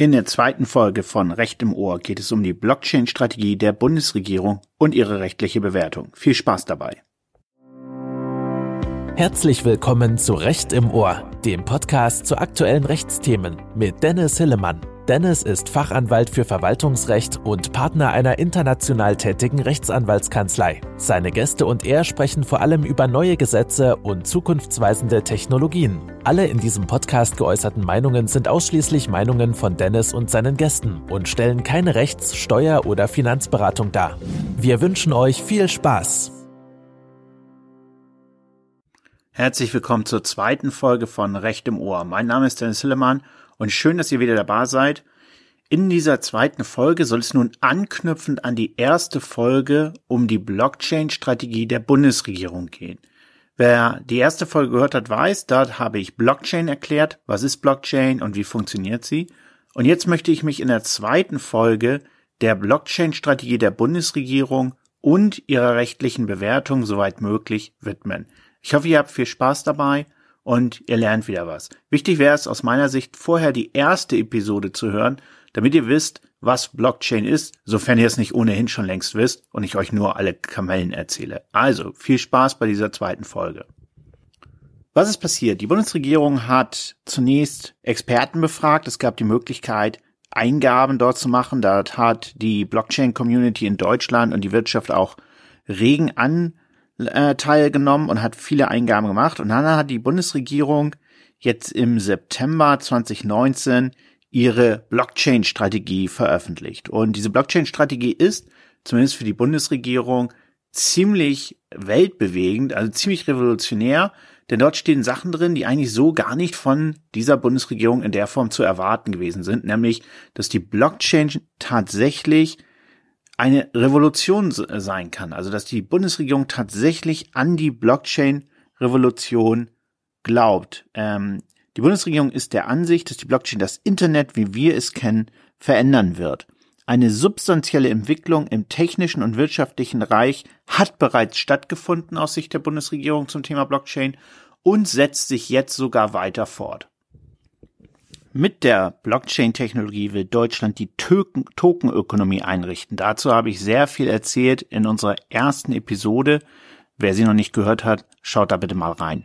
In der zweiten Folge von Recht im Ohr geht es um die Blockchain-Strategie der Bundesregierung und ihre rechtliche Bewertung. Viel Spaß dabei. Herzlich willkommen zu Recht im Ohr, dem Podcast zu aktuellen Rechtsthemen mit Dennis Hillemann. Dennis ist Fachanwalt für Verwaltungsrecht und Partner einer international tätigen Rechtsanwaltskanzlei. Seine Gäste und er sprechen vor allem über neue Gesetze und zukunftsweisende Technologien. Alle in diesem Podcast geäußerten Meinungen sind ausschließlich Meinungen von Dennis und seinen Gästen und stellen keine Rechts-, Steuer- oder Finanzberatung dar. Wir wünschen euch viel Spaß. Herzlich willkommen zur zweiten Folge von Recht im Ohr. Mein Name ist Dennis Hillemann und schön, dass ihr wieder dabei seid. In dieser zweiten Folge soll es nun anknüpfend an die erste Folge um die Blockchain-Strategie der Bundesregierung gehen. Wer die erste Folge gehört hat, weiß, dort habe ich Blockchain erklärt, was ist Blockchain und wie funktioniert sie. Und jetzt möchte ich mich in der zweiten Folge der Blockchain-Strategie der Bundesregierung und ihrer rechtlichen Bewertung soweit möglich widmen. Ich hoffe, ihr habt viel Spaß dabei und ihr lernt wieder was. Wichtig wäre es aus meiner Sicht, vorher die erste Episode zu hören, damit ihr wisst, was Blockchain ist, sofern ihr es nicht ohnehin schon längst wisst und ich euch nur alle Kamellen erzähle. Also, viel Spaß bei dieser zweiten Folge. Was ist passiert? Die Bundesregierung hat zunächst Experten befragt. Es gab die Möglichkeit, Eingaben dort zu machen. Dort hat die Blockchain-Community in Deutschland und die Wirtschaft auch regen an äh, teilgenommen und hat viele Eingaben gemacht. Und dann hat die Bundesregierung jetzt im September 2019 ihre Blockchain-Strategie veröffentlicht. Und diese Blockchain-Strategie ist, zumindest für die Bundesregierung, ziemlich weltbewegend, also ziemlich revolutionär, denn dort stehen Sachen drin, die eigentlich so gar nicht von dieser Bundesregierung in der Form zu erwarten gewesen sind, nämlich, dass die Blockchain tatsächlich eine Revolution sein kann. Also dass die Bundesregierung tatsächlich an die Blockchain-Revolution glaubt. Ähm, die Bundesregierung ist der Ansicht, dass die Blockchain das Internet, wie wir es kennen, verändern wird. Eine substanzielle Entwicklung im technischen und wirtschaftlichen Reich hat bereits stattgefunden aus Sicht der Bundesregierung zum Thema Blockchain und setzt sich jetzt sogar weiter fort. Mit der Blockchain-Technologie will Deutschland die Tokenökonomie einrichten. Dazu habe ich sehr viel erzählt in unserer ersten Episode. Wer sie noch nicht gehört hat, schaut da bitte mal rein.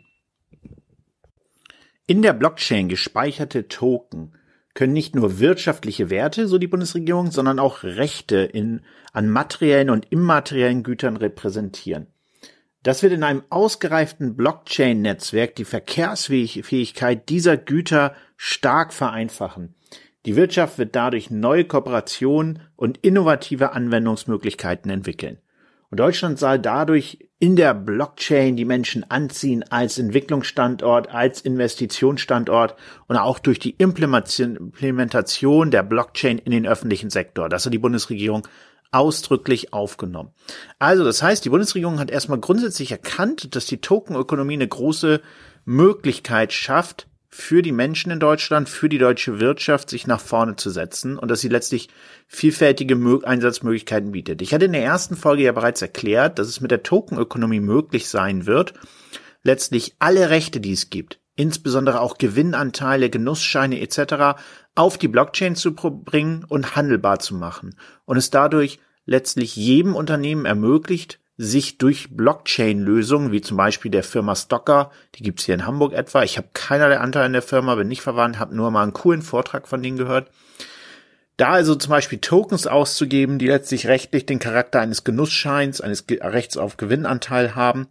In der Blockchain gespeicherte Token können nicht nur wirtschaftliche Werte, so die Bundesregierung, sondern auch Rechte in, an materiellen und immateriellen Gütern repräsentieren. Das wird in einem ausgereiften Blockchain-Netzwerk die Verkehrsfähigkeit dieser Güter stark vereinfachen. Die Wirtschaft wird dadurch neue Kooperationen und innovative Anwendungsmöglichkeiten entwickeln. Und Deutschland soll dadurch in der Blockchain die Menschen anziehen als Entwicklungsstandort, als Investitionsstandort und auch durch die Implementation der Blockchain in den öffentlichen Sektor. Das hat die Bundesregierung ausdrücklich aufgenommen. Also das heißt, die Bundesregierung hat erstmal grundsätzlich erkannt, dass die Tokenökonomie eine große Möglichkeit schafft, für die Menschen in Deutschland, für die deutsche Wirtschaft, sich nach vorne zu setzen und dass sie letztlich vielfältige Einsatzmöglichkeiten bietet. Ich hatte in der ersten Folge ja bereits erklärt, dass es mit der Tokenökonomie möglich sein wird, letztlich alle Rechte, die es gibt, insbesondere auch Gewinnanteile, Genussscheine etc. auf die Blockchain zu bringen und handelbar zu machen und es dadurch letztlich jedem Unternehmen ermöglicht, sich durch Blockchain-Lösungen, wie zum Beispiel der Firma Stocker, die gibt's hier in Hamburg etwa. Ich habe keinerlei Anteil in der Firma, bin nicht verwandt, habe nur mal einen coolen Vortrag von denen gehört. Da also zum Beispiel Tokens auszugeben, die letztlich rechtlich den Charakter eines Genussscheins, eines Rechts auf Gewinnanteil haben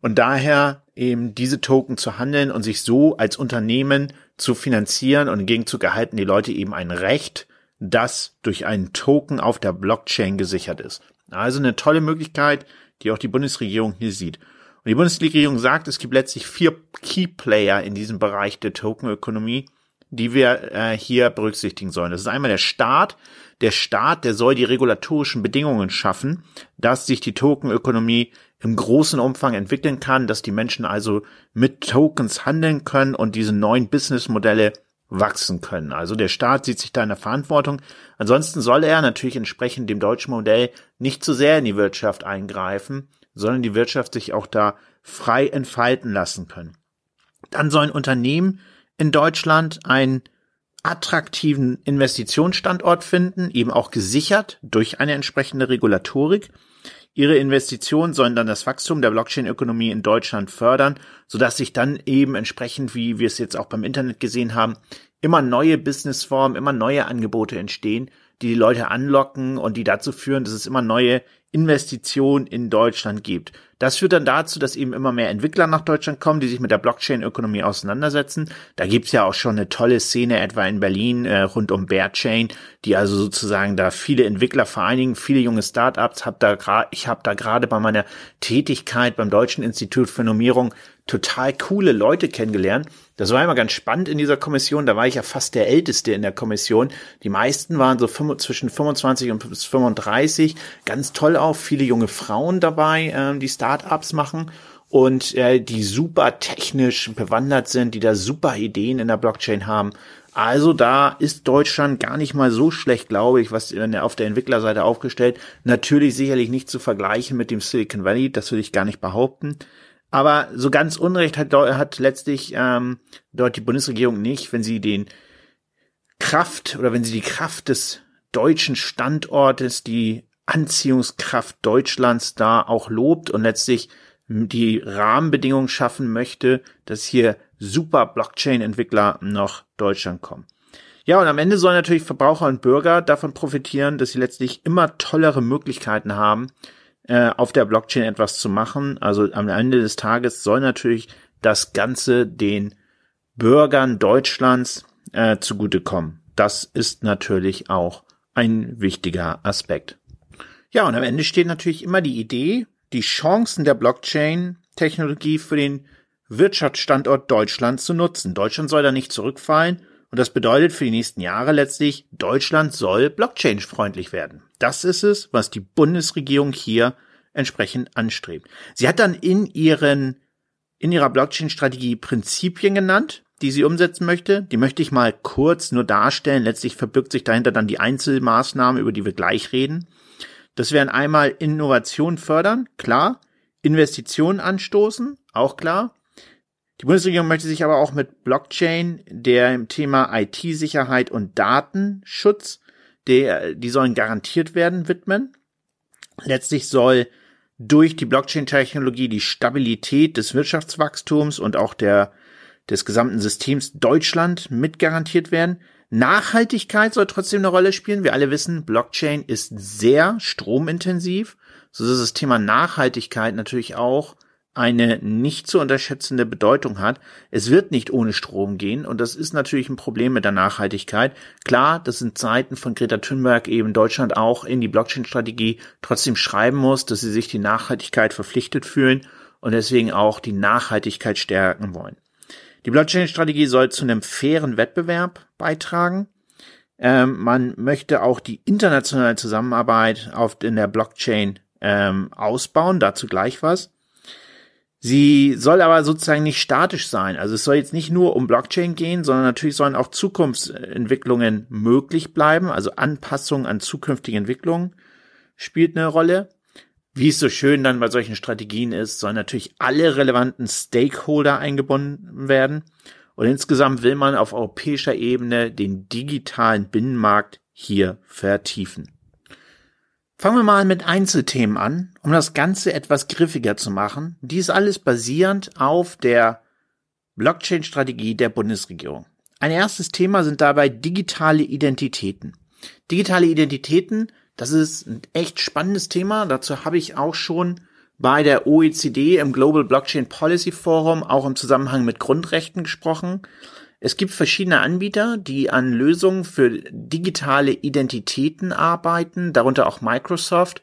und daher eben diese Token zu handeln und sich so als Unternehmen zu finanzieren und im Gegenzug erhalten die Leute eben ein Recht, das durch einen Token auf der Blockchain gesichert ist. Also eine tolle Möglichkeit, die auch die Bundesregierung hier sieht. Und die Bundesregierung sagt, es gibt letztlich vier Key Player in diesem Bereich der Tokenökonomie, die wir äh, hier berücksichtigen sollen. Das ist einmal der Staat. Der Staat, der soll die regulatorischen Bedingungen schaffen, dass sich die Tokenökonomie im großen Umfang entwickeln kann, dass die Menschen also mit Tokens handeln können und diese neuen Businessmodelle wachsen können. Also der Staat sieht sich da in der Verantwortung. Ansonsten soll er natürlich entsprechend dem deutschen Modell nicht zu sehr in die Wirtschaft eingreifen, sondern die Wirtschaft sich auch da frei entfalten lassen können. Dann sollen Unternehmen in Deutschland ein attraktiven Investitionsstandort finden, eben auch gesichert durch eine entsprechende Regulatorik. Ihre Investitionen sollen dann das Wachstum der Blockchain-Ökonomie in Deutschland fördern, sodass sich dann eben entsprechend, wie wir es jetzt auch beim Internet gesehen haben, immer neue Businessformen, immer neue Angebote entstehen, die die Leute anlocken und die dazu führen, dass es immer neue Investitionen in Deutschland gibt. Das führt dann dazu, dass eben immer mehr Entwickler nach Deutschland kommen, die sich mit der Blockchain-Ökonomie auseinandersetzen. Da gibt's ja auch schon eine tolle Szene, etwa in Berlin äh, rund um Bearchain, die also sozusagen da viele Entwickler vereinigen, viele junge Startups. Hab da ich habe da gerade bei meiner Tätigkeit beim Deutschen Institut für Normierung total coole Leute kennengelernt. Das war immer ganz spannend in dieser Kommission. Da war ich ja fast der Älteste in der Kommission. Die meisten waren so zwischen 25 und 35. Ganz toll auch. Viele junge Frauen dabei, ähm, die Startups machen und äh, die super technisch bewandert sind, die da super Ideen in der Blockchain haben. Also da ist Deutschland gar nicht mal so schlecht, glaube ich, was auf der Entwicklerseite aufgestellt. Natürlich sicherlich nicht zu vergleichen mit dem Silicon Valley, das würde ich gar nicht behaupten. Aber so ganz Unrecht hat, hat letztlich ähm, dort die Bundesregierung nicht, wenn sie den Kraft oder wenn sie die Kraft des deutschen Standortes, die Anziehungskraft Deutschlands da auch lobt und letztlich die Rahmenbedingungen schaffen möchte, dass hier super Blockchain-Entwickler nach Deutschland kommen. Ja, und am Ende sollen natürlich Verbraucher und Bürger davon profitieren, dass sie letztlich immer tollere Möglichkeiten haben, äh, auf der Blockchain etwas zu machen. Also am Ende des Tages soll natürlich das Ganze den Bürgern Deutschlands äh, zugutekommen. Das ist natürlich auch ein wichtiger Aspekt. Ja, und am Ende steht natürlich immer die Idee, die Chancen der Blockchain-Technologie für den Wirtschaftsstandort Deutschland zu nutzen. Deutschland soll da nicht zurückfallen und das bedeutet für die nächsten Jahre letztlich, Deutschland soll Blockchain-freundlich werden. Das ist es, was die Bundesregierung hier entsprechend anstrebt. Sie hat dann in ihren, in ihrer Blockchain-Strategie Prinzipien genannt, die sie umsetzen möchte. Die möchte ich mal kurz nur darstellen. Letztlich verbirgt sich dahinter dann die Einzelmaßnahmen, über die wir gleich reden. Das wären einmal Innovation fördern, klar. Investitionen anstoßen, auch klar. Die Bundesregierung möchte sich aber auch mit Blockchain, der im Thema IT-Sicherheit und Datenschutz, der, die sollen garantiert werden, widmen. Letztlich soll durch die Blockchain-Technologie die Stabilität des Wirtschaftswachstums und auch der, des gesamten Systems Deutschland mit garantiert werden. Nachhaltigkeit soll trotzdem eine Rolle spielen. Wir alle wissen, Blockchain ist sehr stromintensiv. So ist das Thema Nachhaltigkeit natürlich auch eine nicht zu unterschätzende Bedeutung hat. Es wird nicht ohne Strom gehen und das ist natürlich ein Problem mit der Nachhaltigkeit. Klar, das sind Zeiten von Greta Thunberg eben Deutschland auch in die Blockchain-Strategie trotzdem schreiben muss, dass sie sich die Nachhaltigkeit verpflichtet fühlen und deswegen auch die Nachhaltigkeit stärken wollen. Die Blockchain-Strategie soll zu einem fairen Wettbewerb beitragen. Ähm, man möchte auch die internationale Zusammenarbeit auf, in der Blockchain ähm, ausbauen, dazu gleich was. Sie soll aber sozusagen nicht statisch sein. Also es soll jetzt nicht nur um Blockchain gehen, sondern natürlich sollen auch Zukunftsentwicklungen möglich bleiben. Also Anpassung an zukünftige Entwicklungen spielt eine Rolle. Wie es so schön dann bei solchen Strategien ist, sollen natürlich alle relevanten Stakeholder eingebunden werden. Und insgesamt will man auf europäischer Ebene den digitalen Binnenmarkt hier vertiefen. Fangen wir mal mit Einzelthemen an, um das Ganze etwas griffiger zu machen. Dies alles basierend auf der Blockchain-Strategie der Bundesregierung. Ein erstes Thema sind dabei digitale Identitäten. Digitale Identitäten, das ist ein echt spannendes Thema. Dazu habe ich auch schon bei der OECD im Global Blockchain Policy Forum auch im Zusammenhang mit Grundrechten gesprochen. Es gibt verschiedene Anbieter, die an Lösungen für digitale Identitäten arbeiten, darunter auch Microsoft.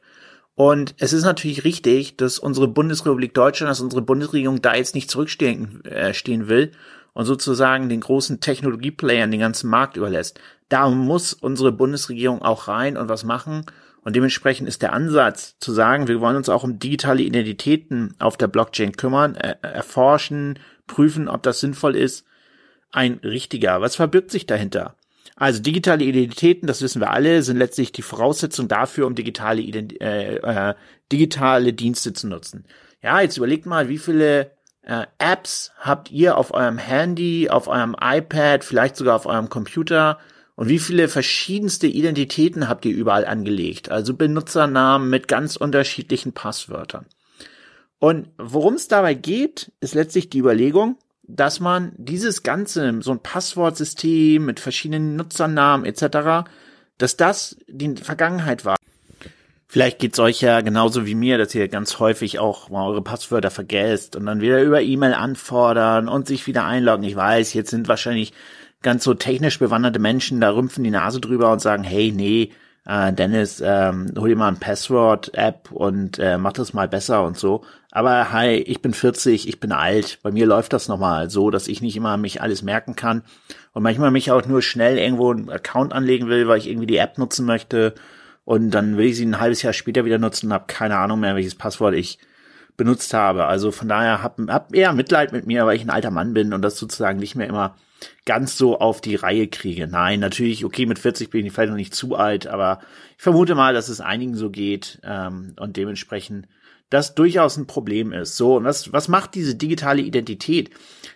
Und es ist natürlich richtig, dass unsere Bundesrepublik Deutschland, dass unsere Bundesregierung da jetzt nicht zurückstehen äh, stehen will und sozusagen den großen Technologieplayern den ganzen Markt überlässt. Da muss unsere Bundesregierung auch rein und was machen. Und dementsprechend ist der Ansatz zu sagen, wir wollen uns auch um digitale Identitäten auf der Blockchain kümmern, äh, erforschen, prüfen, ob das sinnvoll ist, ein richtiger. Was verbirgt sich dahinter? Also digitale Identitäten, das wissen wir alle, sind letztlich die Voraussetzung dafür, um digitale, Ident äh, äh, digitale Dienste zu nutzen. Ja, jetzt überlegt mal, wie viele äh, Apps habt ihr auf eurem Handy, auf eurem iPad, vielleicht sogar auf eurem Computer und wie viele verschiedenste Identitäten habt ihr überall angelegt? Also Benutzernamen mit ganz unterschiedlichen Passwörtern. Und worum es dabei geht, ist letztlich die Überlegung, dass man dieses ganze, so ein Passwortsystem mit verschiedenen Nutzernamen etc., dass das die Vergangenheit war. Vielleicht geht's euch ja genauso wie mir, dass ihr ganz häufig auch mal eure Passwörter vergesst und dann wieder über E-Mail anfordern und sich wieder einloggen. Ich weiß, jetzt sind wahrscheinlich ganz so technisch bewanderte Menschen, da rümpfen die Nase drüber und sagen, hey, nee, äh, Dennis, ähm, hol dir mal ein Passwort-App und äh, mach das mal besser und so. Aber hi, ich bin 40, ich bin alt. Bei mir läuft das nochmal so, dass ich nicht immer mich alles merken kann und manchmal mich auch nur schnell irgendwo einen Account anlegen will, weil ich irgendwie die App nutzen möchte und dann will ich sie ein halbes Jahr später wieder nutzen und habe keine Ahnung mehr, welches Passwort ich benutzt habe. Also von daher hab, hab eher Mitleid mit mir, weil ich ein alter Mann bin und das sozusagen nicht mehr immer ganz so auf die Reihe kriege. Nein, natürlich, okay, mit 40 bin ich vielleicht noch nicht zu alt, aber ich vermute mal, dass es einigen so geht ähm, und dementsprechend das durchaus ein Problem ist. So, und was, was macht diese digitale Identität?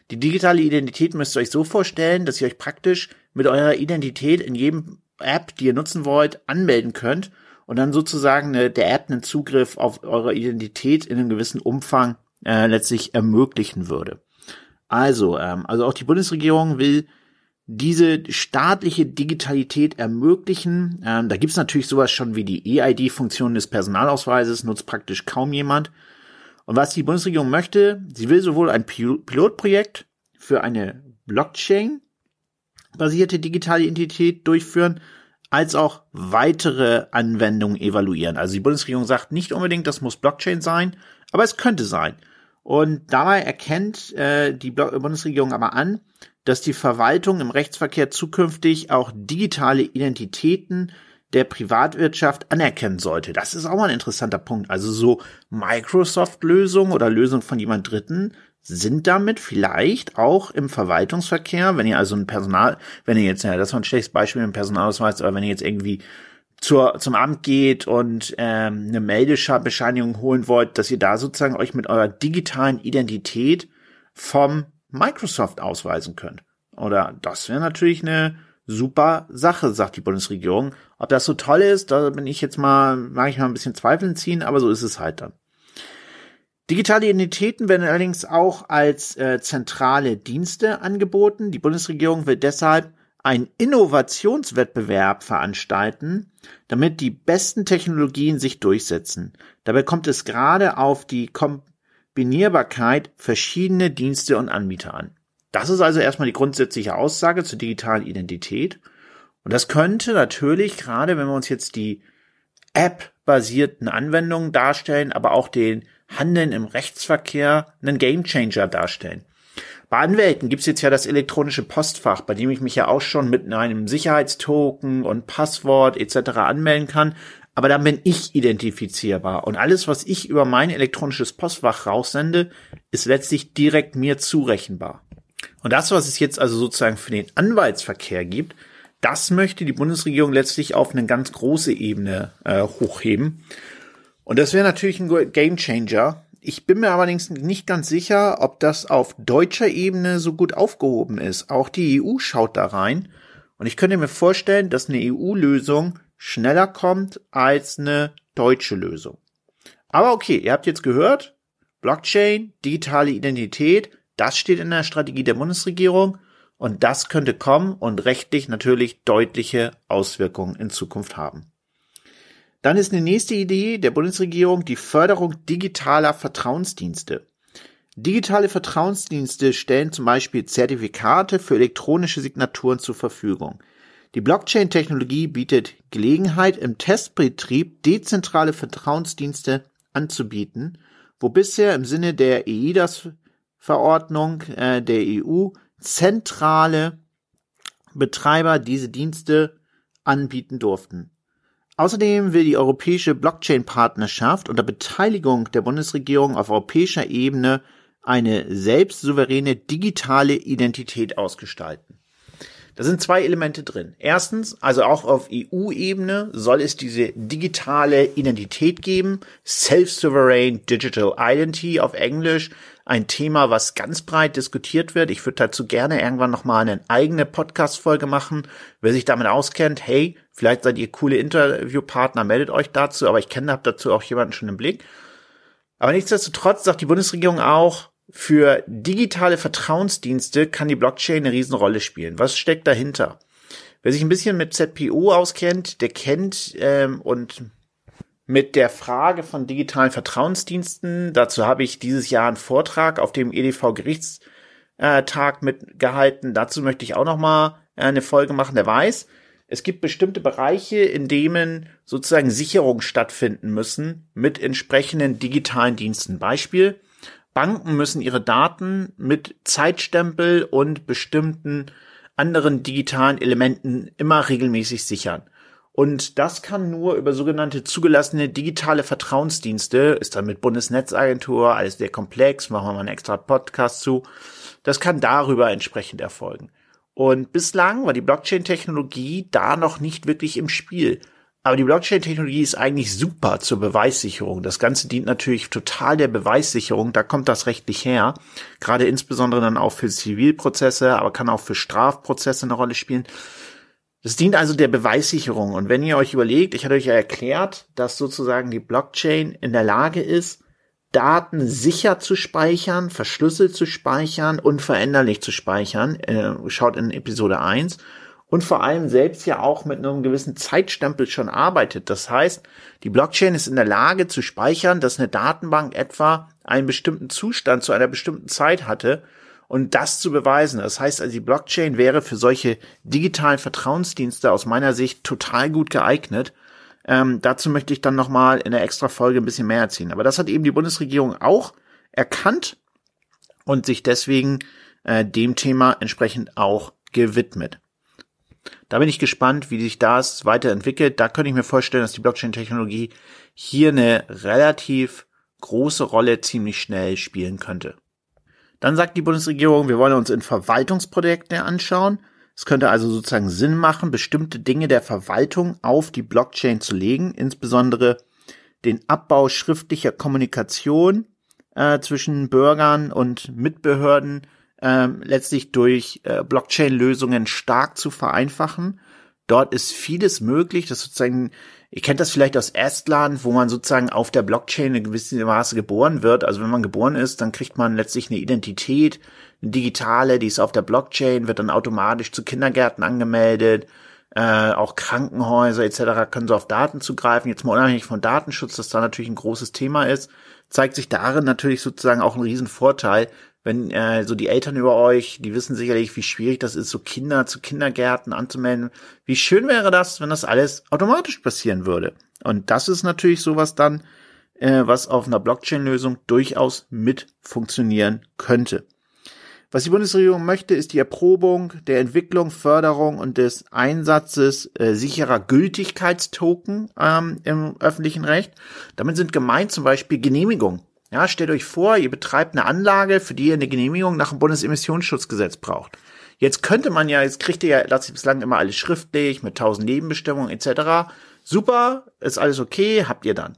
Die digitale Identität müsst ihr euch so vorstellen, dass ihr euch praktisch mit eurer Identität in jedem App, die ihr nutzen wollt, anmelden könnt und dann sozusagen eine, der App einen Zugriff auf eure Identität in einem gewissen Umfang äh, letztlich ermöglichen würde. Also, ähm, also auch die Bundesregierung will diese staatliche Digitalität ermöglichen. Ähm, da gibt's natürlich sowas schon wie die EID-Funktion des Personalausweises, nutzt praktisch kaum jemand. Und was die Bundesregierung möchte, sie will sowohl ein Pilotprojekt für eine Blockchain-basierte digitale Identität durchführen, als auch weitere Anwendungen evaluieren. Also die Bundesregierung sagt nicht unbedingt, das muss Blockchain sein, aber es könnte sein. Und dabei erkennt äh, die Bundesregierung aber an, dass die Verwaltung im Rechtsverkehr zukünftig auch digitale Identitäten der Privatwirtschaft anerkennen sollte. Das ist auch mal ein interessanter Punkt. Also so Microsoft-Lösungen oder Lösungen von jemand Dritten sind damit vielleicht auch im Verwaltungsverkehr, wenn ihr also ein Personal, wenn ihr jetzt, ja, das war ein schlechtes Beispiel dem Personalausweis, aber wenn ihr jetzt irgendwie zur, zum Amt geht und ähm, eine Meldebescheinigung holen wollt, dass ihr da sozusagen euch mit eurer digitalen Identität vom Microsoft ausweisen könnt. Oder das wäre natürlich eine super Sache, sagt die Bundesregierung. Ob das so toll ist, da bin ich jetzt mal, mag ich mal ein bisschen Zweifeln ziehen, aber so ist es halt dann. Digitale Identitäten werden allerdings auch als äh, zentrale Dienste angeboten. Die Bundesregierung will deshalb einen Innovationswettbewerb veranstalten, damit die besten Technologien sich durchsetzen. Dabei kommt es gerade auf die Kombinierbarkeit verschiedener Dienste und Anbieter an. Das ist also erstmal die grundsätzliche Aussage zur digitalen Identität. Und das könnte natürlich, gerade wenn wir uns jetzt die App-basierten Anwendungen darstellen, aber auch den Handeln im Rechtsverkehr einen Gamechanger darstellen. Bei Anwälten gibt's jetzt ja das elektronische Postfach, bei dem ich mich ja auch schon mit einem Sicherheitstoken und Passwort etc. anmelden kann. Aber dann bin ich identifizierbar. Und alles, was ich über mein elektronisches Postfach raussende, ist letztlich direkt mir zurechenbar. Und das, was es jetzt also sozusagen für den Anwaltsverkehr gibt, das möchte die Bundesregierung letztlich auf eine ganz große Ebene äh, hochheben. Und das wäre natürlich ein Gamechanger, ich bin mir allerdings nicht ganz sicher, ob das auf deutscher Ebene so gut aufgehoben ist. Auch die EU schaut da rein. Und ich könnte mir vorstellen, dass eine EU-Lösung schneller kommt als eine deutsche Lösung. Aber okay, ihr habt jetzt gehört, Blockchain, digitale Identität, das steht in der Strategie der Bundesregierung und das könnte kommen und rechtlich natürlich deutliche Auswirkungen in Zukunft haben. Dann ist eine nächste Idee der Bundesregierung die Förderung digitaler Vertrauensdienste. Digitale Vertrauensdienste stellen zum Beispiel Zertifikate für elektronische Signaturen zur Verfügung. Die Blockchain-Technologie bietet Gelegenheit, im Testbetrieb dezentrale Vertrauensdienste anzubieten, wo bisher im Sinne der EIDAS-Verordnung äh, der EU zentrale Betreiber diese Dienste anbieten durften. Außerdem will die Europäische Blockchain-Partnerschaft unter Beteiligung der Bundesregierung auf europäischer Ebene eine selbstsouveräne digitale Identität ausgestalten. Da sind zwei Elemente drin. Erstens, also auch auf EU-Ebene soll es diese digitale Identität geben, Self-Sovereign Digital Identity auf Englisch, ein Thema, was ganz breit diskutiert wird. Ich würde dazu gerne irgendwann nochmal eine eigene Podcast-Folge machen. Wer sich damit auskennt, hey, vielleicht seid ihr coole Interviewpartner, meldet euch dazu, aber ich kenne dazu auch jemanden schon im Blick. Aber nichtsdestotrotz sagt die Bundesregierung auch, für digitale Vertrauensdienste kann die Blockchain eine Riesenrolle spielen. Was steckt dahinter? Wer sich ein bisschen mit ZPO auskennt, der kennt ähm, und mit der Frage von digitalen Vertrauensdiensten. Dazu habe ich dieses Jahr einen Vortrag auf dem EDV Gerichtstag mitgehalten. Dazu möchte ich auch noch mal äh, eine Folge machen. Der weiß, es gibt bestimmte Bereiche, in denen sozusagen Sicherungen stattfinden müssen mit entsprechenden digitalen Diensten. Beispiel, Banken müssen ihre Daten mit Zeitstempel und bestimmten anderen digitalen Elementen immer regelmäßig sichern. Und das kann nur über sogenannte zugelassene digitale Vertrauensdienste, ist dann mit Bundesnetzagentur, alles sehr komplex, machen wir mal einen extra Podcast zu. Das kann darüber entsprechend erfolgen. Und bislang war die Blockchain-Technologie da noch nicht wirklich im Spiel. Aber die Blockchain-Technologie ist eigentlich super zur Beweissicherung. Das Ganze dient natürlich total der Beweissicherung. Da kommt das rechtlich her. Gerade insbesondere dann auch für Zivilprozesse, aber kann auch für Strafprozesse eine Rolle spielen. Das dient also der Beweissicherung. Und wenn ihr euch überlegt, ich hatte euch ja erklärt, dass sozusagen die Blockchain in der Lage ist, Daten sicher zu speichern, verschlüsselt zu speichern und veränderlich zu speichern. Äh, schaut in Episode 1. Und vor allem selbst ja auch mit einem gewissen Zeitstempel schon arbeitet. Das heißt, die Blockchain ist in der Lage zu speichern, dass eine Datenbank etwa einen bestimmten Zustand zu einer bestimmten Zeit hatte und das zu beweisen. Das heißt also, die Blockchain wäre für solche digitalen Vertrauensdienste aus meiner Sicht total gut geeignet. Ähm, dazu möchte ich dann nochmal in der extra Folge ein bisschen mehr erzählen. Aber das hat eben die Bundesregierung auch erkannt und sich deswegen äh, dem Thema entsprechend auch gewidmet. Da bin ich gespannt, wie sich das weiterentwickelt. Da könnte ich mir vorstellen, dass die Blockchain-Technologie hier eine relativ große Rolle ziemlich schnell spielen könnte. Dann sagt die Bundesregierung, wir wollen uns in Verwaltungsprojekte anschauen. Es könnte also sozusagen Sinn machen, bestimmte Dinge der Verwaltung auf die Blockchain zu legen, insbesondere den Abbau schriftlicher Kommunikation äh, zwischen Bürgern und Mitbehörden äh, letztlich durch äh, Blockchain-Lösungen stark zu vereinfachen. Dort ist vieles möglich, dass sozusagen Ihr kennt das vielleicht aus Estland, wo man sozusagen auf der Blockchain in gewissem Maße geboren wird. Also wenn man geboren ist, dann kriegt man letztlich eine Identität, eine digitale, die ist auf der Blockchain, wird dann automatisch zu Kindergärten angemeldet. Äh, auch Krankenhäuser etc. können so auf Daten zugreifen. Jetzt mal unabhängig von Datenschutz, das da natürlich ein großes Thema ist, zeigt sich darin natürlich sozusagen auch ein Riesenvorteil, wenn äh, so die Eltern über euch, die wissen sicherlich, wie schwierig das ist, so Kinder zu Kindergärten anzumelden. Wie schön wäre das, wenn das alles automatisch passieren würde. Und das ist natürlich sowas dann, äh, was auf einer Blockchain-Lösung durchaus mit funktionieren könnte. Was die Bundesregierung möchte, ist die Erprobung der Entwicklung, Förderung und des Einsatzes äh, sicherer Gültigkeitstoken ähm, im öffentlichen Recht. Damit sind gemeint zum Beispiel Genehmigung ja, stellt euch vor, ihr betreibt eine Anlage, für die ihr eine Genehmigung nach dem Bundesemissionsschutzgesetz braucht. Jetzt könnte man ja, jetzt kriegt ihr ja das bislang immer alles schriftlich mit tausend Nebenbestimmungen etc. Super, ist alles okay, habt ihr dann.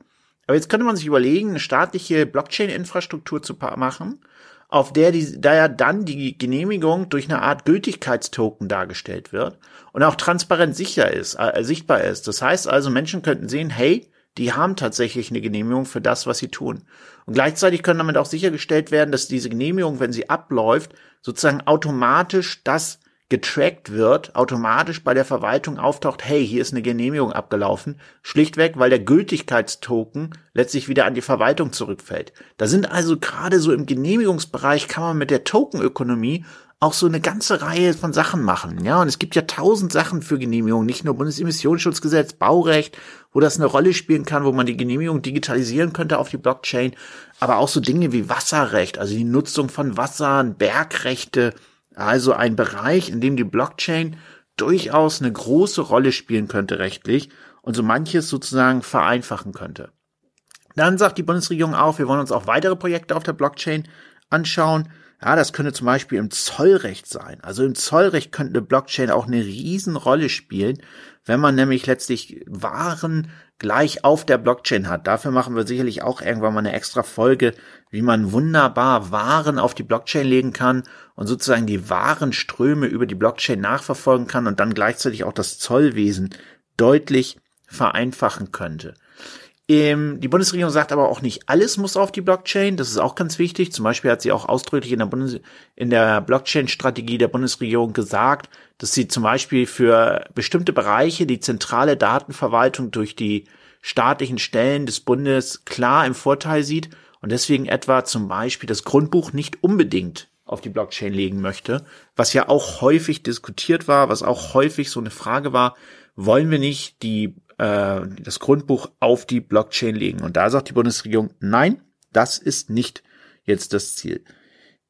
Aber jetzt könnte man sich überlegen, eine staatliche Blockchain-Infrastruktur zu machen, auf der die, da ja dann die Genehmigung durch eine Art Gültigkeitstoken dargestellt wird und auch transparent sicher ist, äh, sichtbar ist. Das heißt also, Menschen könnten sehen, hey, die haben tatsächlich eine Genehmigung für das, was sie tun. Und gleichzeitig können damit auch sichergestellt werden, dass diese Genehmigung, wenn sie abläuft, sozusagen automatisch das getrackt wird, automatisch bei der Verwaltung auftaucht, hey, hier ist eine Genehmigung abgelaufen, schlichtweg, weil der Gültigkeitstoken letztlich wieder an die Verwaltung zurückfällt. Da sind also gerade so im Genehmigungsbereich kann man mit der Tokenökonomie auch so eine ganze Reihe von Sachen machen. Ja, und es gibt ja tausend Sachen für Genehmigungen, nicht nur Bundesemissionsschutzgesetz, Baurecht, wo das eine Rolle spielen kann, wo man die Genehmigung digitalisieren könnte auf die Blockchain, aber auch so Dinge wie Wasserrecht, also die Nutzung von Wassern, Bergrechte, also ein Bereich, in dem die Blockchain durchaus eine große Rolle spielen könnte rechtlich und so manches sozusagen vereinfachen könnte. Dann sagt die Bundesregierung auch, wir wollen uns auch weitere Projekte auf der Blockchain anschauen. Ja, das könnte zum Beispiel im Zollrecht sein. Also im Zollrecht könnte eine Blockchain auch eine Riesenrolle spielen, wenn man nämlich letztlich Waren gleich auf der Blockchain hat. Dafür machen wir sicherlich auch irgendwann mal eine extra Folge, wie man wunderbar Waren auf die Blockchain legen kann und sozusagen die Warenströme über die Blockchain nachverfolgen kann und dann gleichzeitig auch das Zollwesen deutlich vereinfachen könnte. Ähm, die Bundesregierung sagt aber auch nicht, alles muss auf die Blockchain. Das ist auch ganz wichtig. Zum Beispiel hat sie auch ausdrücklich in der, Bundes in der Blockchain-Strategie der Bundesregierung gesagt, dass sie zum Beispiel für bestimmte Bereiche die zentrale Datenverwaltung durch die staatlichen Stellen des Bundes klar im Vorteil sieht und deswegen etwa zum Beispiel das Grundbuch nicht unbedingt auf die Blockchain legen möchte, was ja auch häufig diskutiert war, was auch häufig so eine Frage war, wollen wir nicht die äh, das Grundbuch auf die Blockchain legen. Und da sagt die Bundesregierung, nein, das ist nicht jetzt das Ziel.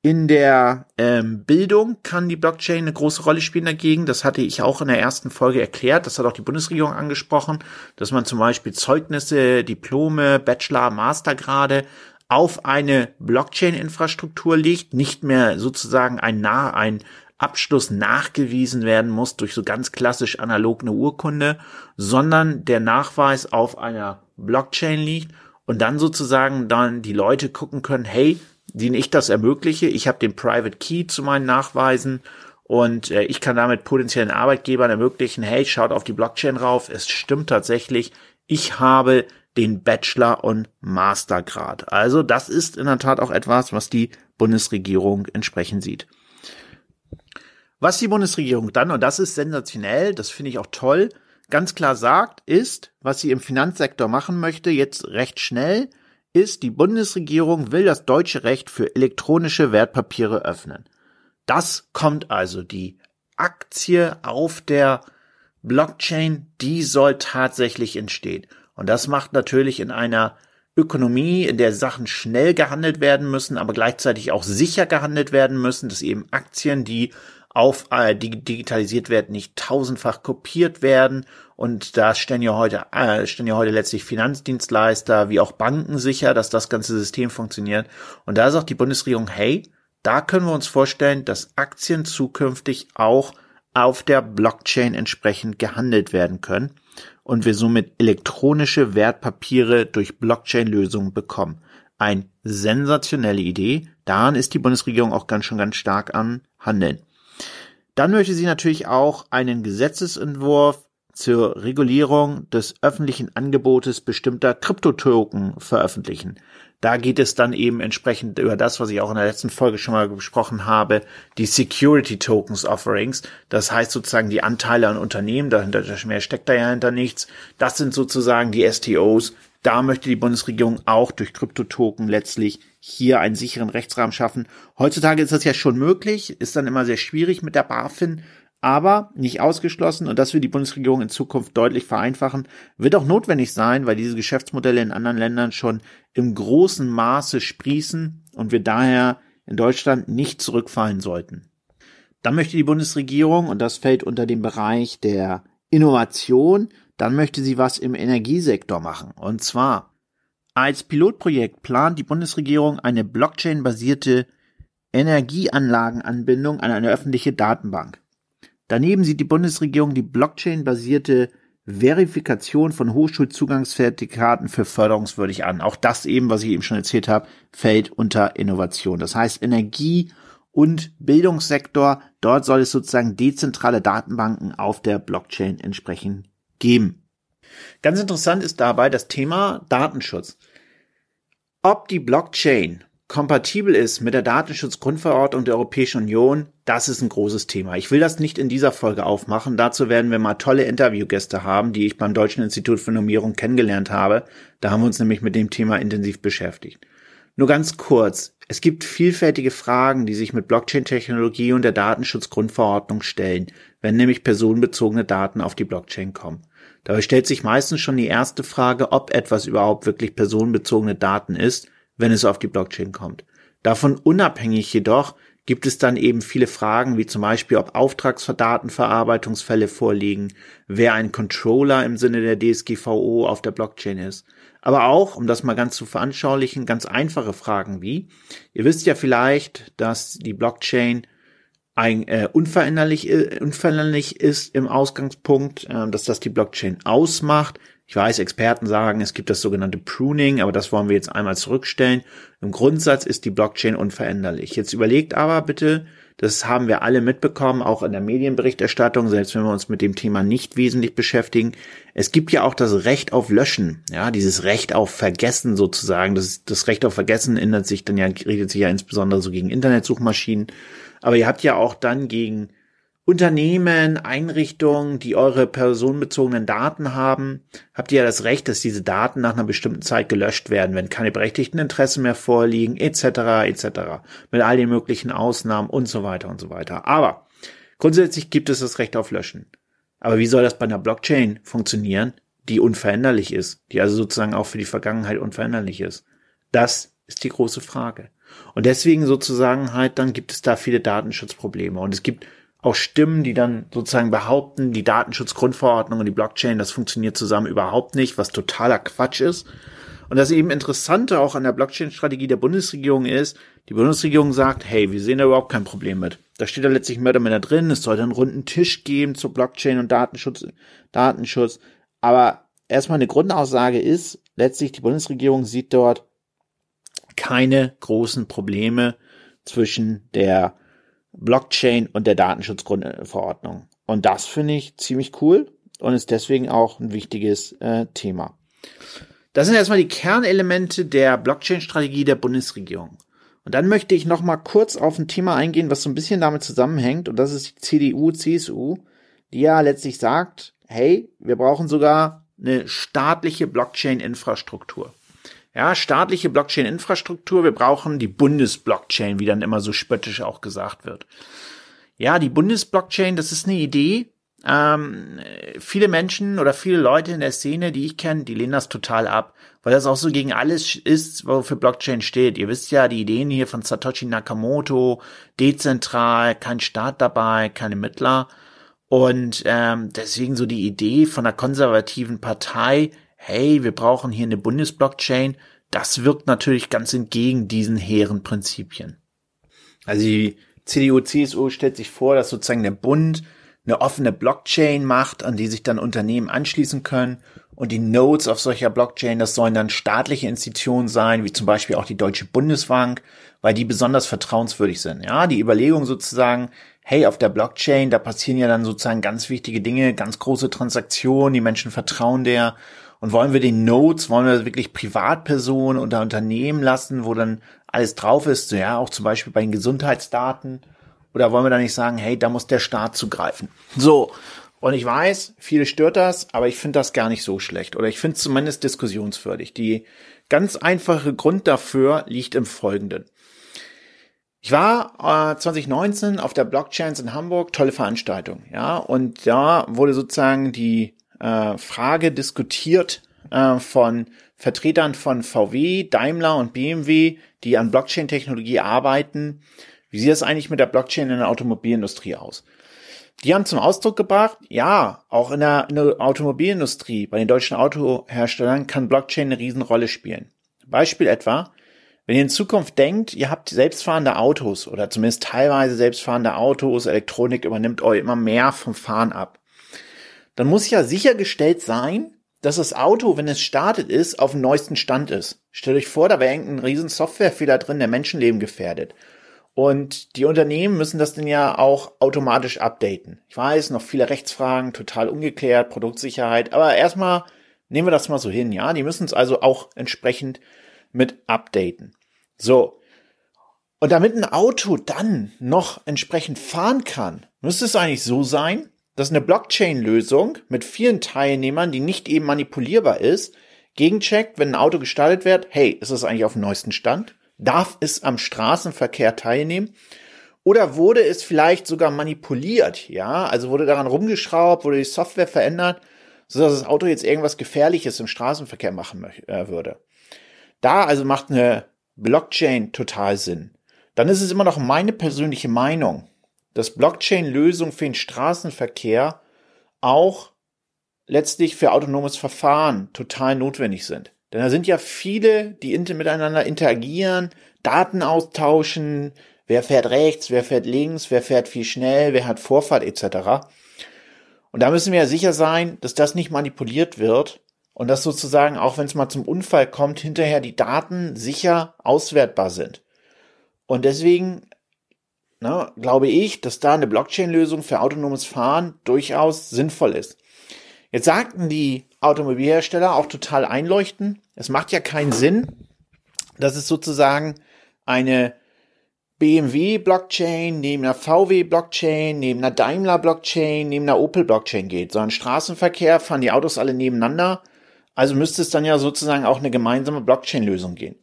In der ähm, Bildung kann die Blockchain eine große Rolle spielen dagegen. Das hatte ich auch in der ersten Folge erklärt. Das hat auch die Bundesregierung angesprochen, dass man zum Beispiel Zeugnisse, Diplome, Bachelor, Mastergrade auf eine Blockchain-Infrastruktur legt, nicht mehr sozusagen ein, ein Abschluss nachgewiesen werden muss durch so ganz klassisch analog eine Urkunde, sondern der Nachweis auf einer Blockchain liegt und dann sozusagen dann die Leute gucken können, hey, den ich das ermögliche, ich habe den Private Key zu meinen Nachweisen und äh, ich kann damit potenziellen Arbeitgebern ermöglichen, hey, schaut auf die Blockchain rauf, es stimmt tatsächlich, ich habe den Bachelor- und Mastergrad. Also das ist in der Tat auch etwas, was die Bundesregierung entsprechend sieht. Was die Bundesregierung dann, und das ist sensationell, das finde ich auch toll, ganz klar sagt, ist, was sie im Finanzsektor machen möchte, jetzt recht schnell, ist, die Bundesregierung will das deutsche Recht für elektronische Wertpapiere öffnen. Das kommt also, die Aktie auf der Blockchain, die soll tatsächlich entstehen. Und das macht natürlich in einer Ökonomie, in der Sachen schnell gehandelt werden müssen, aber gleichzeitig auch sicher gehandelt werden müssen, dass eben Aktien, die auf äh, digitalisiert werden, nicht tausendfach kopiert werden. Und da stellen ja heute, äh, stellen ja heute letztlich Finanzdienstleister wie auch Banken sicher, dass das ganze System funktioniert. Und da sagt die Bundesregierung, hey, da können wir uns vorstellen, dass Aktien zukünftig auch auf der Blockchain entsprechend gehandelt werden können und wir somit elektronische Wertpapiere durch Blockchain-Lösungen bekommen. Eine sensationelle Idee. Daran ist die Bundesregierung auch ganz schon ganz stark am Handeln. Dann möchte sie natürlich auch einen Gesetzesentwurf zur Regulierung des öffentlichen Angebotes bestimmter Kryptotoken veröffentlichen. Da geht es dann eben entsprechend über das, was ich auch in der letzten Folge schon mal besprochen habe, die Security Tokens Offerings. Das heißt sozusagen die Anteile an Unternehmen, dahinter mehr steckt da ja hinter nichts. Das sind sozusagen die STOs. Da möchte die Bundesregierung auch durch Kryptotoken letztlich hier einen sicheren Rechtsrahmen schaffen. Heutzutage ist das ja schon möglich, ist dann immer sehr schwierig mit der BaFin, aber nicht ausgeschlossen und das will die Bundesregierung in Zukunft deutlich vereinfachen, wird auch notwendig sein, weil diese Geschäftsmodelle in anderen Ländern schon im großen Maße sprießen und wir daher in Deutschland nicht zurückfallen sollten. Dann möchte die Bundesregierung, und das fällt unter den Bereich der Innovation, dann möchte sie was im Energiesektor machen. Und zwar als Pilotprojekt plant die Bundesregierung eine Blockchain-basierte Energieanlagenanbindung an eine öffentliche Datenbank. Daneben sieht die Bundesregierung die Blockchain-basierte Verifikation von Hochschulzugangszertifikaten für förderungswürdig an. Auch das eben, was ich eben schon erzählt habe, fällt unter Innovation. Das heißt, Energie- und Bildungssektor, dort soll es sozusagen dezentrale Datenbanken auf der Blockchain entsprechend geben. Ganz interessant ist dabei das Thema Datenschutz. Ob die Blockchain kompatibel ist mit der Datenschutzgrundverordnung der Europäischen Union, das ist ein großes Thema. Ich will das nicht in dieser Folge aufmachen. Dazu werden wir mal tolle Interviewgäste haben, die ich beim Deutschen Institut für Normierung kennengelernt habe. Da haben wir uns nämlich mit dem Thema intensiv beschäftigt. Nur ganz kurz. Es gibt vielfältige Fragen, die sich mit Blockchain-Technologie und der Datenschutzgrundverordnung stellen, wenn nämlich personenbezogene Daten auf die Blockchain kommen. Dabei stellt sich meistens schon die erste Frage, ob etwas überhaupt wirklich personenbezogene Daten ist, wenn es auf die Blockchain kommt. Davon unabhängig jedoch gibt es dann eben viele Fragen, wie zum Beispiel, ob Auftragsdatenverarbeitungsfälle vorliegen, wer ein Controller im Sinne der DSGVO auf der Blockchain ist. Aber auch, um das mal ganz zu veranschaulichen, ganz einfache Fragen wie, ihr wisst ja vielleicht, dass die Blockchain ein, äh, unveränderlich, äh, unveränderlich ist im Ausgangspunkt, äh, dass das die Blockchain ausmacht. Ich weiß, Experten sagen, es gibt das sogenannte Pruning, aber das wollen wir jetzt einmal zurückstellen. Im Grundsatz ist die Blockchain unveränderlich. Jetzt überlegt aber bitte, das haben wir alle mitbekommen, auch in der Medienberichterstattung, selbst wenn wir uns mit dem Thema nicht wesentlich beschäftigen. Es gibt ja auch das Recht auf Löschen, ja, dieses Recht auf Vergessen sozusagen. Das, das Recht auf Vergessen ändert sich dann ja, redet sich ja insbesondere so gegen Internetsuchmaschinen. Aber ihr habt ja auch dann gegen Unternehmen, Einrichtungen, die eure personenbezogenen Daten haben, habt ihr ja das Recht, dass diese Daten nach einer bestimmten Zeit gelöscht werden, wenn keine berechtigten Interessen mehr vorliegen, etc., etc., mit all den möglichen Ausnahmen und so weiter und so weiter. Aber grundsätzlich gibt es das Recht auf Löschen. Aber wie soll das bei einer Blockchain funktionieren, die unveränderlich ist, die also sozusagen auch für die Vergangenheit unveränderlich ist? Das ist die große Frage. Und deswegen sozusagen halt, dann gibt es da viele Datenschutzprobleme. Und es gibt auch Stimmen, die dann sozusagen behaupten, die Datenschutzgrundverordnung und die Blockchain, das funktioniert zusammen überhaupt nicht, was totaler Quatsch ist. Und das eben Interessante auch an der Blockchain-Strategie der Bundesregierung ist, die Bundesregierung sagt, hey, wir sehen da überhaupt kein Problem mit. Da steht da letztlich mehr oder weniger drin, es soll einen runden Tisch geben zur Blockchain und Datenschutz, Datenschutz. Aber erstmal eine Grundaussage ist, letztlich die Bundesregierung sieht dort keine großen Probleme zwischen der Blockchain und der Datenschutzgrundverordnung. Und das finde ich ziemlich cool und ist deswegen auch ein wichtiges äh, Thema. Das sind erstmal die Kernelemente der Blockchain-Strategie der Bundesregierung. Und dann möchte ich noch mal kurz auf ein Thema eingehen, was so ein bisschen damit zusammenhängt. Und das ist die CDU, CSU, die ja letztlich sagt, hey, wir brauchen sogar eine staatliche Blockchain-Infrastruktur. Ja, staatliche Blockchain-Infrastruktur. Wir brauchen die Bundesblockchain, wie dann immer so spöttisch auch gesagt wird. Ja, die Bundesblockchain, das ist eine Idee. Ähm, viele Menschen oder viele Leute in der Szene, die ich kenne, die lehnen das total ab, weil das auch so gegen alles ist, wofür Blockchain steht. Ihr wisst ja, die Ideen hier von Satoshi Nakamoto, dezentral, kein Staat dabei, keine Mittler. Und ähm, deswegen so die Idee von einer konservativen Partei, hey, wir brauchen hier eine Bundesblockchain, das wirkt natürlich ganz entgegen diesen hehren Prinzipien. Also die CDU, CSU stellt sich vor, dass sozusagen der Bund eine offene Blockchain macht, an die sich dann Unternehmen anschließen können. Und die Nodes auf solcher Blockchain, das sollen dann staatliche Institutionen sein, wie zum Beispiel auch die Deutsche Bundesbank, weil die besonders vertrauenswürdig sind. Ja, die Überlegung sozusagen, hey, auf der Blockchain, da passieren ja dann sozusagen ganz wichtige Dinge, ganz große Transaktionen, die Menschen vertrauen der und wollen wir den Nodes, wollen wir wirklich Privatpersonen oder Unternehmen lassen, wo dann alles drauf ist, so ja, auch zum Beispiel bei den Gesundheitsdaten? Oder wollen wir da nicht sagen, hey, da muss der Staat zugreifen? So. Und ich weiß, viele stört das, aber ich finde das gar nicht so schlecht. Oder ich finde es zumindest diskussionswürdig. Die ganz einfache Grund dafür liegt im Folgenden. Ich war äh, 2019 auf der Blockchains in Hamburg, tolle Veranstaltung, ja, und da wurde sozusagen die äh, Frage diskutiert äh, von Vertretern von VW, Daimler und BMW, die an Blockchain-Technologie arbeiten. Wie sieht es eigentlich mit der Blockchain in der Automobilindustrie aus? Die haben zum Ausdruck gebracht, ja, auch in der, in der Automobilindustrie, bei den deutschen Autoherstellern kann Blockchain eine Riesenrolle spielen. Beispiel etwa, wenn ihr in Zukunft denkt, ihr habt selbstfahrende Autos oder zumindest teilweise selbstfahrende Autos, Elektronik übernimmt euch immer mehr vom Fahren ab dann muss ja sichergestellt sein, dass das Auto, wenn es startet ist, auf dem neuesten Stand ist. Stellt euch vor, da wäre irgendein riesen Softwarefehler drin, der Menschenleben gefährdet. Und die Unternehmen müssen das dann ja auch automatisch updaten. Ich weiß, noch viele Rechtsfragen, total ungeklärt, Produktsicherheit, aber erstmal nehmen wir das mal so hin, ja. Die müssen es also auch entsprechend mit updaten. So. Und damit ein Auto dann noch entsprechend fahren kann, müsste es eigentlich so sein, dass eine Blockchain-Lösung mit vielen Teilnehmern, die nicht eben manipulierbar ist, gegencheckt, wenn ein Auto gestartet wird, hey, ist es eigentlich auf dem neuesten Stand? Darf es am Straßenverkehr teilnehmen? Oder wurde es vielleicht sogar manipuliert, ja? Also wurde daran rumgeschraubt, wurde die Software verändert, sodass das Auto jetzt irgendwas Gefährliches im Straßenverkehr machen äh, würde. Da also macht eine Blockchain total Sinn. Dann ist es immer noch meine persönliche Meinung dass Blockchain-Lösungen für den Straßenverkehr auch letztlich für autonomes Verfahren total notwendig sind. Denn da sind ja viele, die miteinander interagieren, Daten austauschen, wer fährt rechts, wer fährt links, wer fährt viel schnell, wer hat Vorfahrt etc. Und da müssen wir ja sicher sein, dass das nicht manipuliert wird und dass sozusagen, auch wenn es mal zum Unfall kommt, hinterher die Daten sicher auswertbar sind. Und deswegen ne, glaube ich, dass da eine Blockchain-Lösung für autonomes Fahren durchaus sinnvoll ist. Jetzt sagten die Automobilhersteller auch total einleuchten. Es macht ja keinen Sinn, dass es sozusagen eine BMW-Blockchain neben einer VW-Blockchain, neben einer Daimler-Blockchain, neben einer Opel-Blockchain geht, sondern Straßenverkehr fahren die Autos alle nebeneinander. Also müsste es dann ja sozusagen auch eine gemeinsame Blockchain-Lösung gehen.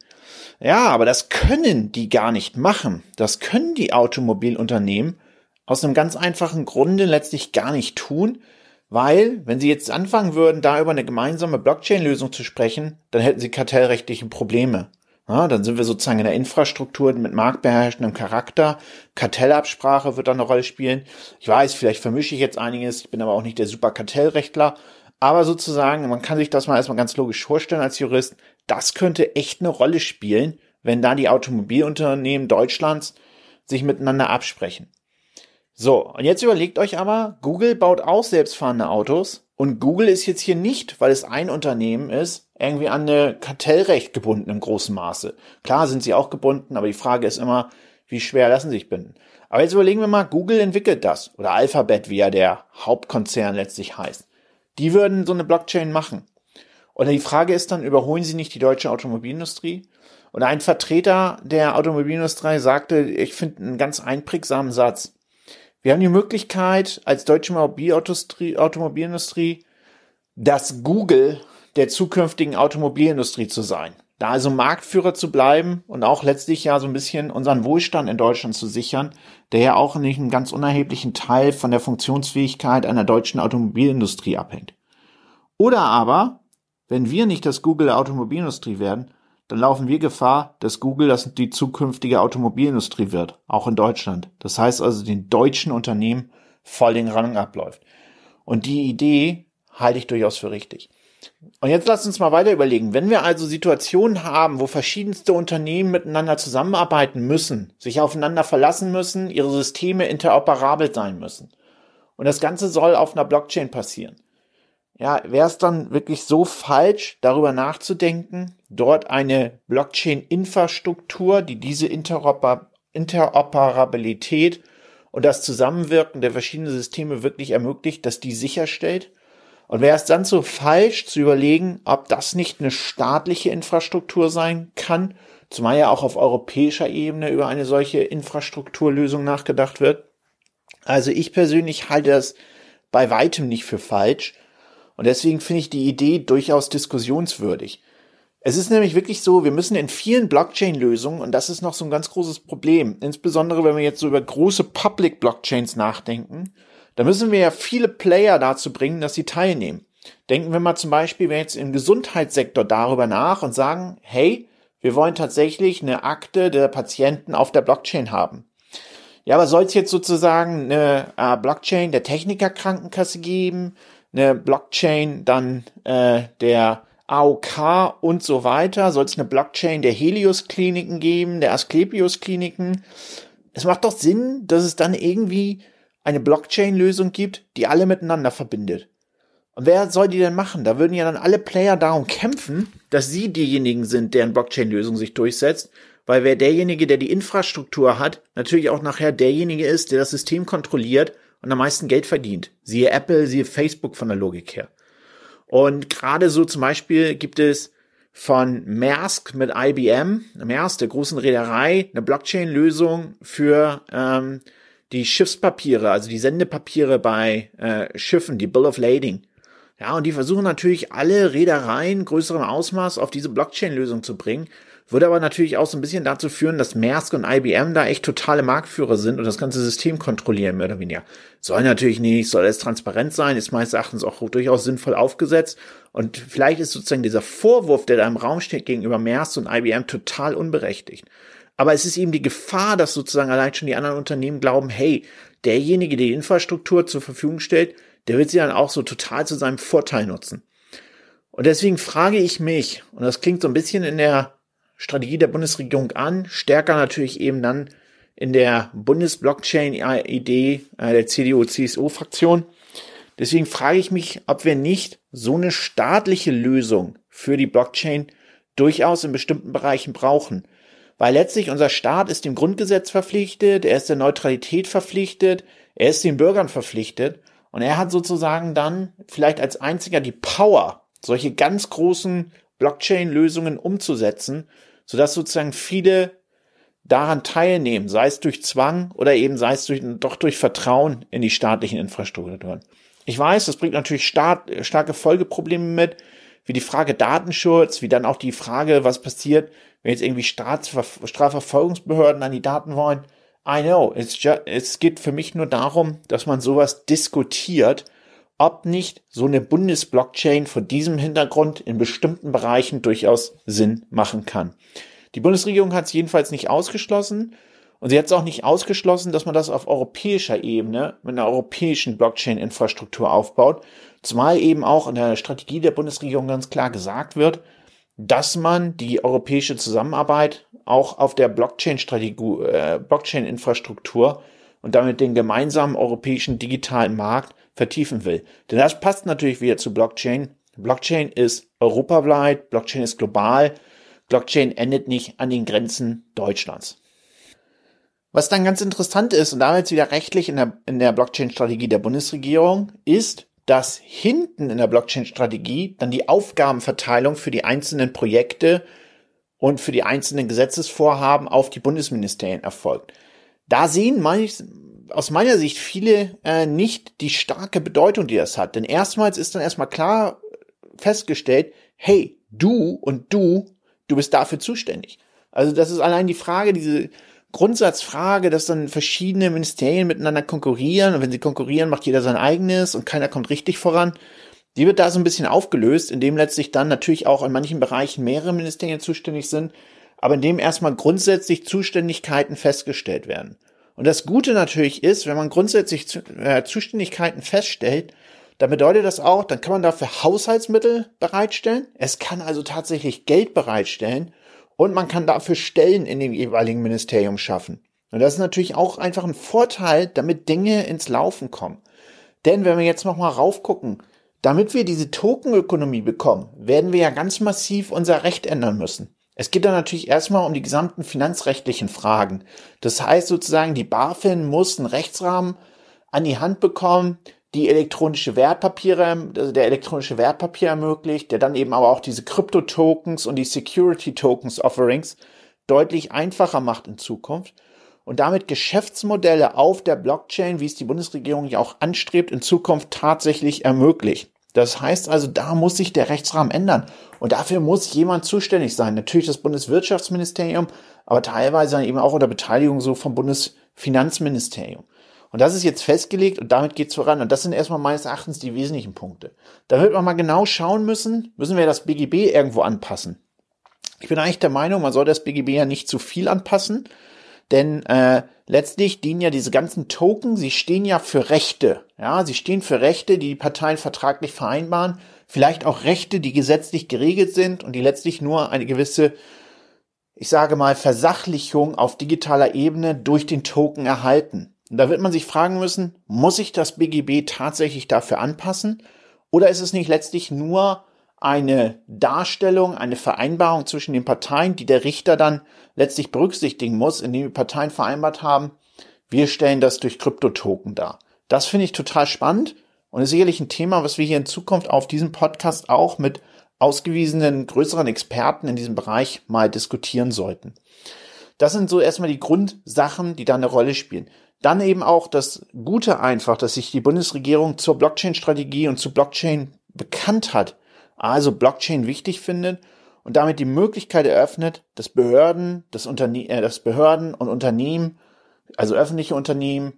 Ja, aber das können die gar nicht machen. Das können die Automobilunternehmen aus einem ganz einfachen Grunde letztlich gar nicht tun, weil, wenn sie jetzt anfangen würden, da über eine gemeinsame Blockchain-Lösung zu sprechen, dann hätten sie kartellrechtliche Probleme. Ja, dann sind wir sozusagen in der Infrastruktur mit marktbeherrschendem Charakter. Kartellabsprache wird da eine Rolle spielen. Ich weiß, vielleicht vermische ich jetzt einiges. Ich bin aber auch nicht der super Kartellrechtler. Aber sozusagen, man kann sich das mal erstmal ganz logisch vorstellen als Jurist. Das könnte echt eine Rolle spielen, wenn da die Automobilunternehmen Deutschlands sich miteinander absprechen. So, und jetzt überlegt euch aber, Google baut auch selbstfahrende Autos und Google ist jetzt hier nicht, weil es ein Unternehmen ist, irgendwie an eine Kartellrecht gebunden im großen Maße. Klar sind sie auch gebunden, aber die Frage ist immer, wie schwer lassen sie sich binden. Aber jetzt überlegen wir mal, Google entwickelt das oder Alphabet, wie ja der Hauptkonzern letztlich heißt. Die würden so eine Blockchain machen. Und die Frage ist dann, überholen sie nicht die deutsche Automobilindustrie? Und ein Vertreter der Automobilindustrie sagte, ich finde einen ganz einprägsamen Satz. Wir haben die Möglichkeit, als deutsche Automobilindustrie das Google der zukünftigen Automobilindustrie zu sein. Da also Marktführer zu bleiben und auch letztlich ja so ein bisschen unseren Wohlstand in Deutschland zu sichern, der ja auch nicht einen ganz unerheblichen Teil von der Funktionsfähigkeit einer deutschen Automobilindustrie abhängt. Oder aber, wenn wir nicht das Google der Automobilindustrie werden, dann laufen wir Gefahr, dass Google das die zukünftige Automobilindustrie wird, auch in Deutschland. Das heißt also, den deutschen Unternehmen voll den Rang abläuft. Und die Idee halte ich durchaus für richtig. Und jetzt lasst uns mal weiter überlegen. Wenn wir also Situationen haben, wo verschiedenste Unternehmen miteinander zusammenarbeiten müssen, sich aufeinander verlassen müssen, ihre Systeme interoperabel sein müssen. Und das Ganze soll auf einer Blockchain passieren ja, wäre es dann wirklich so falsch, darüber nachzudenken, dort eine Blockchain-Infrastruktur, die diese Interoper Interoperabilität und das Zusammenwirken der verschiedenen Systeme wirklich ermöglicht, dass die sicherstellt? Und wäre es dann so falsch zu überlegen, ob das nicht eine staatliche Infrastruktur sein kann, zumal ja auch auf europäischer Ebene über eine solche Infrastrukturlösung nachgedacht wird? Also ich persönlich halte das bei weitem nicht für falsch und deswegen finde ich die Idee durchaus diskussionswürdig. Es ist nämlich wirklich so, wir müssen in vielen Blockchain-Lösungen, und das ist noch so ein ganz großes Problem, insbesondere wenn wir jetzt so über große Public Blockchains nachdenken, da müssen wir ja viele Player dazu bringen, dass sie teilnehmen. Denken wir mal zum Beispiel jetzt im Gesundheitssektor darüber nach und sagen, hey, wir wollen tatsächlich eine Akte der Patienten auf der Blockchain haben. Ja, aber soll es jetzt sozusagen eine äh, Blockchain der Technikerkrankenkasse geben? Eine Blockchain dann äh, der AOK und so weiter? Soll es eine Blockchain der Helios-Kliniken geben, der Asklepios-Kliniken? Es macht doch Sinn, dass es dann irgendwie eine Blockchain-Lösung gibt, die alle miteinander verbindet. Und wer soll die denn machen? Da würden ja dann alle Player darum kämpfen, dass sie diejenigen sind, deren Blockchain-Lösung sich durchsetzt, weil wer derjenige, der die Infrastruktur hat, natürlich auch nachher derjenige ist, der das System kontrolliert und am meisten Geld verdient. Siehe Apple, siehe Facebook von der Logik her. Und gerade so zum Beispiel gibt es von Maersk mit IBM, Maersk, der großen Reederei, eine Blockchain-Lösung für ähm, die Schiffspapiere, also die Sendepapiere bei äh, Schiffen, die Bill of Lading. Ja, und die versuchen natürlich alle Reedereien größerem Ausmaß auf diese Blockchain-Lösung zu bringen, würde aber natürlich auch so ein bisschen dazu führen, dass Maersk und IBM da echt totale Marktführer sind und das ganze System kontrollieren, mehr oder weniger. Soll natürlich nicht, soll es transparent sein, ist meines Erachtens auch durchaus sinnvoll aufgesetzt. Und vielleicht ist sozusagen dieser Vorwurf, der da im Raum steht gegenüber Maersk und IBM total unberechtigt. Aber es ist eben die Gefahr, dass sozusagen allein schon die anderen Unternehmen glauben, hey, derjenige, der die Infrastruktur zur Verfügung stellt, der wird sie dann auch so total zu seinem Vorteil nutzen. Und deswegen frage ich mich, und das klingt so ein bisschen in der Strategie der Bundesregierung an, stärker natürlich eben dann in der Bundesblockchain-Idee äh, der CDU-CSU-Fraktion. Deswegen frage ich mich, ob wir nicht so eine staatliche Lösung für die Blockchain durchaus in bestimmten Bereichen brauchen. Weil letztlich unser Staat ist dem Grundgesetz verpflichtet, er ist der Neutralität verpflichtet, er ist den Bürgern verpflichtet und er hat sozusagen dann vielleicht als einziger die Power, solche ganz großen Blockchain-Lösungen umzusetzen, sodass sozusagen viele daran teilnehmen, sei es durch Zwang oder eben sei es durch, doch durch Vertrauen in die staatlichen Infrastrukturen. Ich weiß, das bringt natürlich stark, starke Folgeprobleme mit, wie die Frage Datenschutz, wie dann auch die Frage, was passiert, wenn jetzt irgendwie Strafver Strafverfolgungsbehörden an die Daten wollen. I know, es geht für mich nur darum, dass man sowas diskutiert, ob nicht so eine Bundesblockchain vor diesem Hintergrund in bestimmten Bereichen durchaus Sinn machen kann. Die Bundesregierung hat es jedenfalls nicht ausgeschlossen und sie hat es auch nicht ausgeschlossen, dass man das auf europäischer Ebene mit einer europäischen Blockchain-Infrastruktur aufbaut, zumal eben auch in der Strategie der Bundesregierung ganz klar gesagt wird, dass man die europäische Zusammenarbeit auch auf der Blockchain-Strategie, äh, Blockchain-Infrastruktur und damit den gemeinsamen europäischen digitalen Markt vertiefen will. Denn das passt natürlich wieder zu Blockchain. Blockchain ist europaweit, Blockchain ist global, Blockchain endet nicht an den Grenzen Deutschlands. Was dann ganz interessant ist, und damit wieder rechtlich in der, in der Blockchain-Strategie der Bundesregierung, ist, dass hinten in der Blockchain-Strategie dann die Aufgabenverteilung für die einzelnen Projekte und für die einzelnen Gesetzesvorhaben auf die Bundesministerien erfolgt. Da sehen manch, aus meiner Sicht viele äh, nicht die starke Bedeutung, die das hat. Denn erstmals ist dann erstmal klar festgestellt, hey, du und du, du bist dafür zuständig. Also das ist allein die Frage, diese Grundsatzfrage, dass dann verschiedene Ministerien miteinander konkurrieren und wenn sie konkurrieren, macht jeder sein eigenes und keiner kommt richtig voran. Die wird da so ein bisschen aufgelöst, indem letztlich dann natürlich auch in manchen Bereichen mehrere Ministerien zuständig sind, aber indem erstmal grundsätzlich Zuständigkeiten festgestellt werden. Und das Gute natürlich ist, wenn man grundsätzlich äh, Zuständigkeiten feststellt, dann bedeutet das auch, dann kann man dafür Haushaltsmittel bereitstellen. Es kann also tatsächlich Geld bereitstellen und man kann dafür Stellen in dem jeweiligen Ministerium schaffen. Und das ist natürlich auch einfach ein Vorteil, damit Dinge ins Laufen kommen. Denn wenn wir jetzt nochmal raufgucken, damit wir diese Tokenökonomie bekommen, werden wir ja ganz massiv unser Recht ändern müssen. Es geht dann natürlich erstmal um die gesamten finanzrechtlichen Fragen. Das heißt sozusagen, die BaFin muss einen Rechtsrahmen an die Hand bekommen, die elektronische Wertpapiere, also der elektronische Wertpapier ermöglicht, der dann eben aber auch diese Krypto-Tokens und die Security-Tokens-Offerings deutlich einfacher macht in Zukunft und damit Geschäftsmodelle auf der Blockchain, wie es die Bundesregierung ja auch anstrebt, in Zukunft tatsächlich ermöglicht. Das heißt also, da muss sich der Rechtsrahmen ändern. Und dafür muss jemand zuständig sein. Natürlich das Bundeswirtschaftsministerium, aber teilweise eben auch unter Beteiligung so vom Bundesfinanzministerium. Und das ist jetzt festgelegt und damit geht's voran. Und das sind erstmal meines Erachtens die wesentlichen Punkte. Da wird man mal genau schauen müssen, müssen wir das BGB irgendwo anpassen. Ich bin eigentlich der Meinung, man soll das BGB ja nicht zu viel anpassen, denn äh, letztlich dienen ja diese ganzen Token, sie stehen ja für Rechte. Ja, sie stehen für Rechte, die die Parteien vertraglich vereinbaren, vielleicht auch Rechte, die gesetzlich geregelt sind und die letztlich nur eine gewisse ich sage mal, Versachlichung auf digitaler Ebene durch den Token erhalten. Und da wird man sich fragen müssen, muss sich das BGB tatsächlich dafür anpassen? Oder ist es nicht letztlich nur eine Darstellung, eine Vereinbarung zwischen den Parteien, die der Richter dann letztlich berücksichtigen muss, indem die Parteien vereinbart haben, wir stellen das durch Kryptotoken dar. Das finde ich total spannend und ist sicherlich ein Thema, was wir hier in Zukunft auf diesem Podcast auch mit ausgewiesenen größeren Experten in diesem Bereich mal diskutieren sollten. Das sind so erstmal die Grundsachen, die da eine Rolle spielen. Dann eben auch das Gute einfach, dass sich die Bundesregierung zur Blockchain-Strategie und zu Blockchain bekannt hat, also Blockchain wichtig findet und damit die Möglichkeit eröffnet, dass Behörden, das Unterne äh, dass Behörden und Unternehmen, also öffentliche Unternehmen,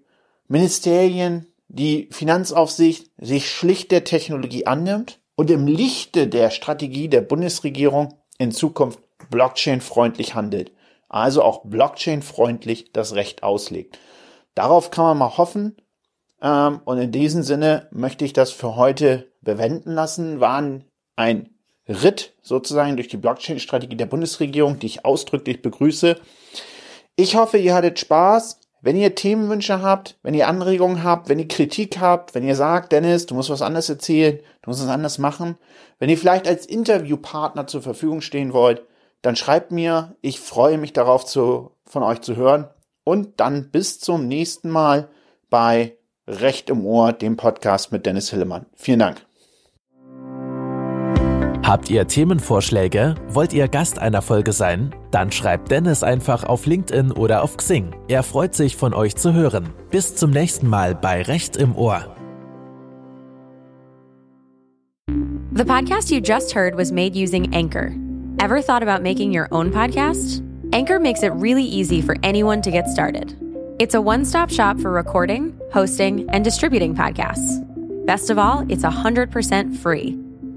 Ministerien, die Finanzaufsicht sich schlicht der Technologie annimmt und im Lichte der Strategie der Bundesregierung in Zukunft Blockchain-freundlich handelt. Also auch Blockchain-freundlich das Recht auslegt. Darauf kann man mal hoffen. Ähm, und in diesem Sinne möchte ich das für heute bewenden lassen. War ein, Ritt sozusagen durch die Blockchain-Strategie der Bundesregierung, die ich ausdrücklich begrüße. Ich hoffe, ihr hattet Spaß. Wenn ihr Themenwünsche habt, wenn ihr Anregungen habt, wenn ihr Kritik habt, wenn ihr sagt, Dennis, du musst was anderes erzählen, du musst was anderes machen, wenn ihr vielleicht als Interviewpartner zur Verfügung stehen wollt, dann schreibt mir. Ich freue mich darauf, zu, von euch zu hören. Und dann bis zum nächsten Mal bei Recht im Ohr, dem Podcast mit Dennis Hillemann. Vielen Dank. Habt ihr Themenvorschläge? Wollt ihr Gast einer Folge sein? Dann schreibt Dennis einfach auf LinkedIn oder auf Xing. Er freut sich von euch zu hören. Bis zum nächsten Mal bei Recht im Ohr. The podcast you just heard was made using Anchor. Ever thought about making your own podcast? Anchor makes it really easy for anyone to get started. It's a one-stop shop for recording, hosting, and distributing podcasts. Best of all, it's 100% free.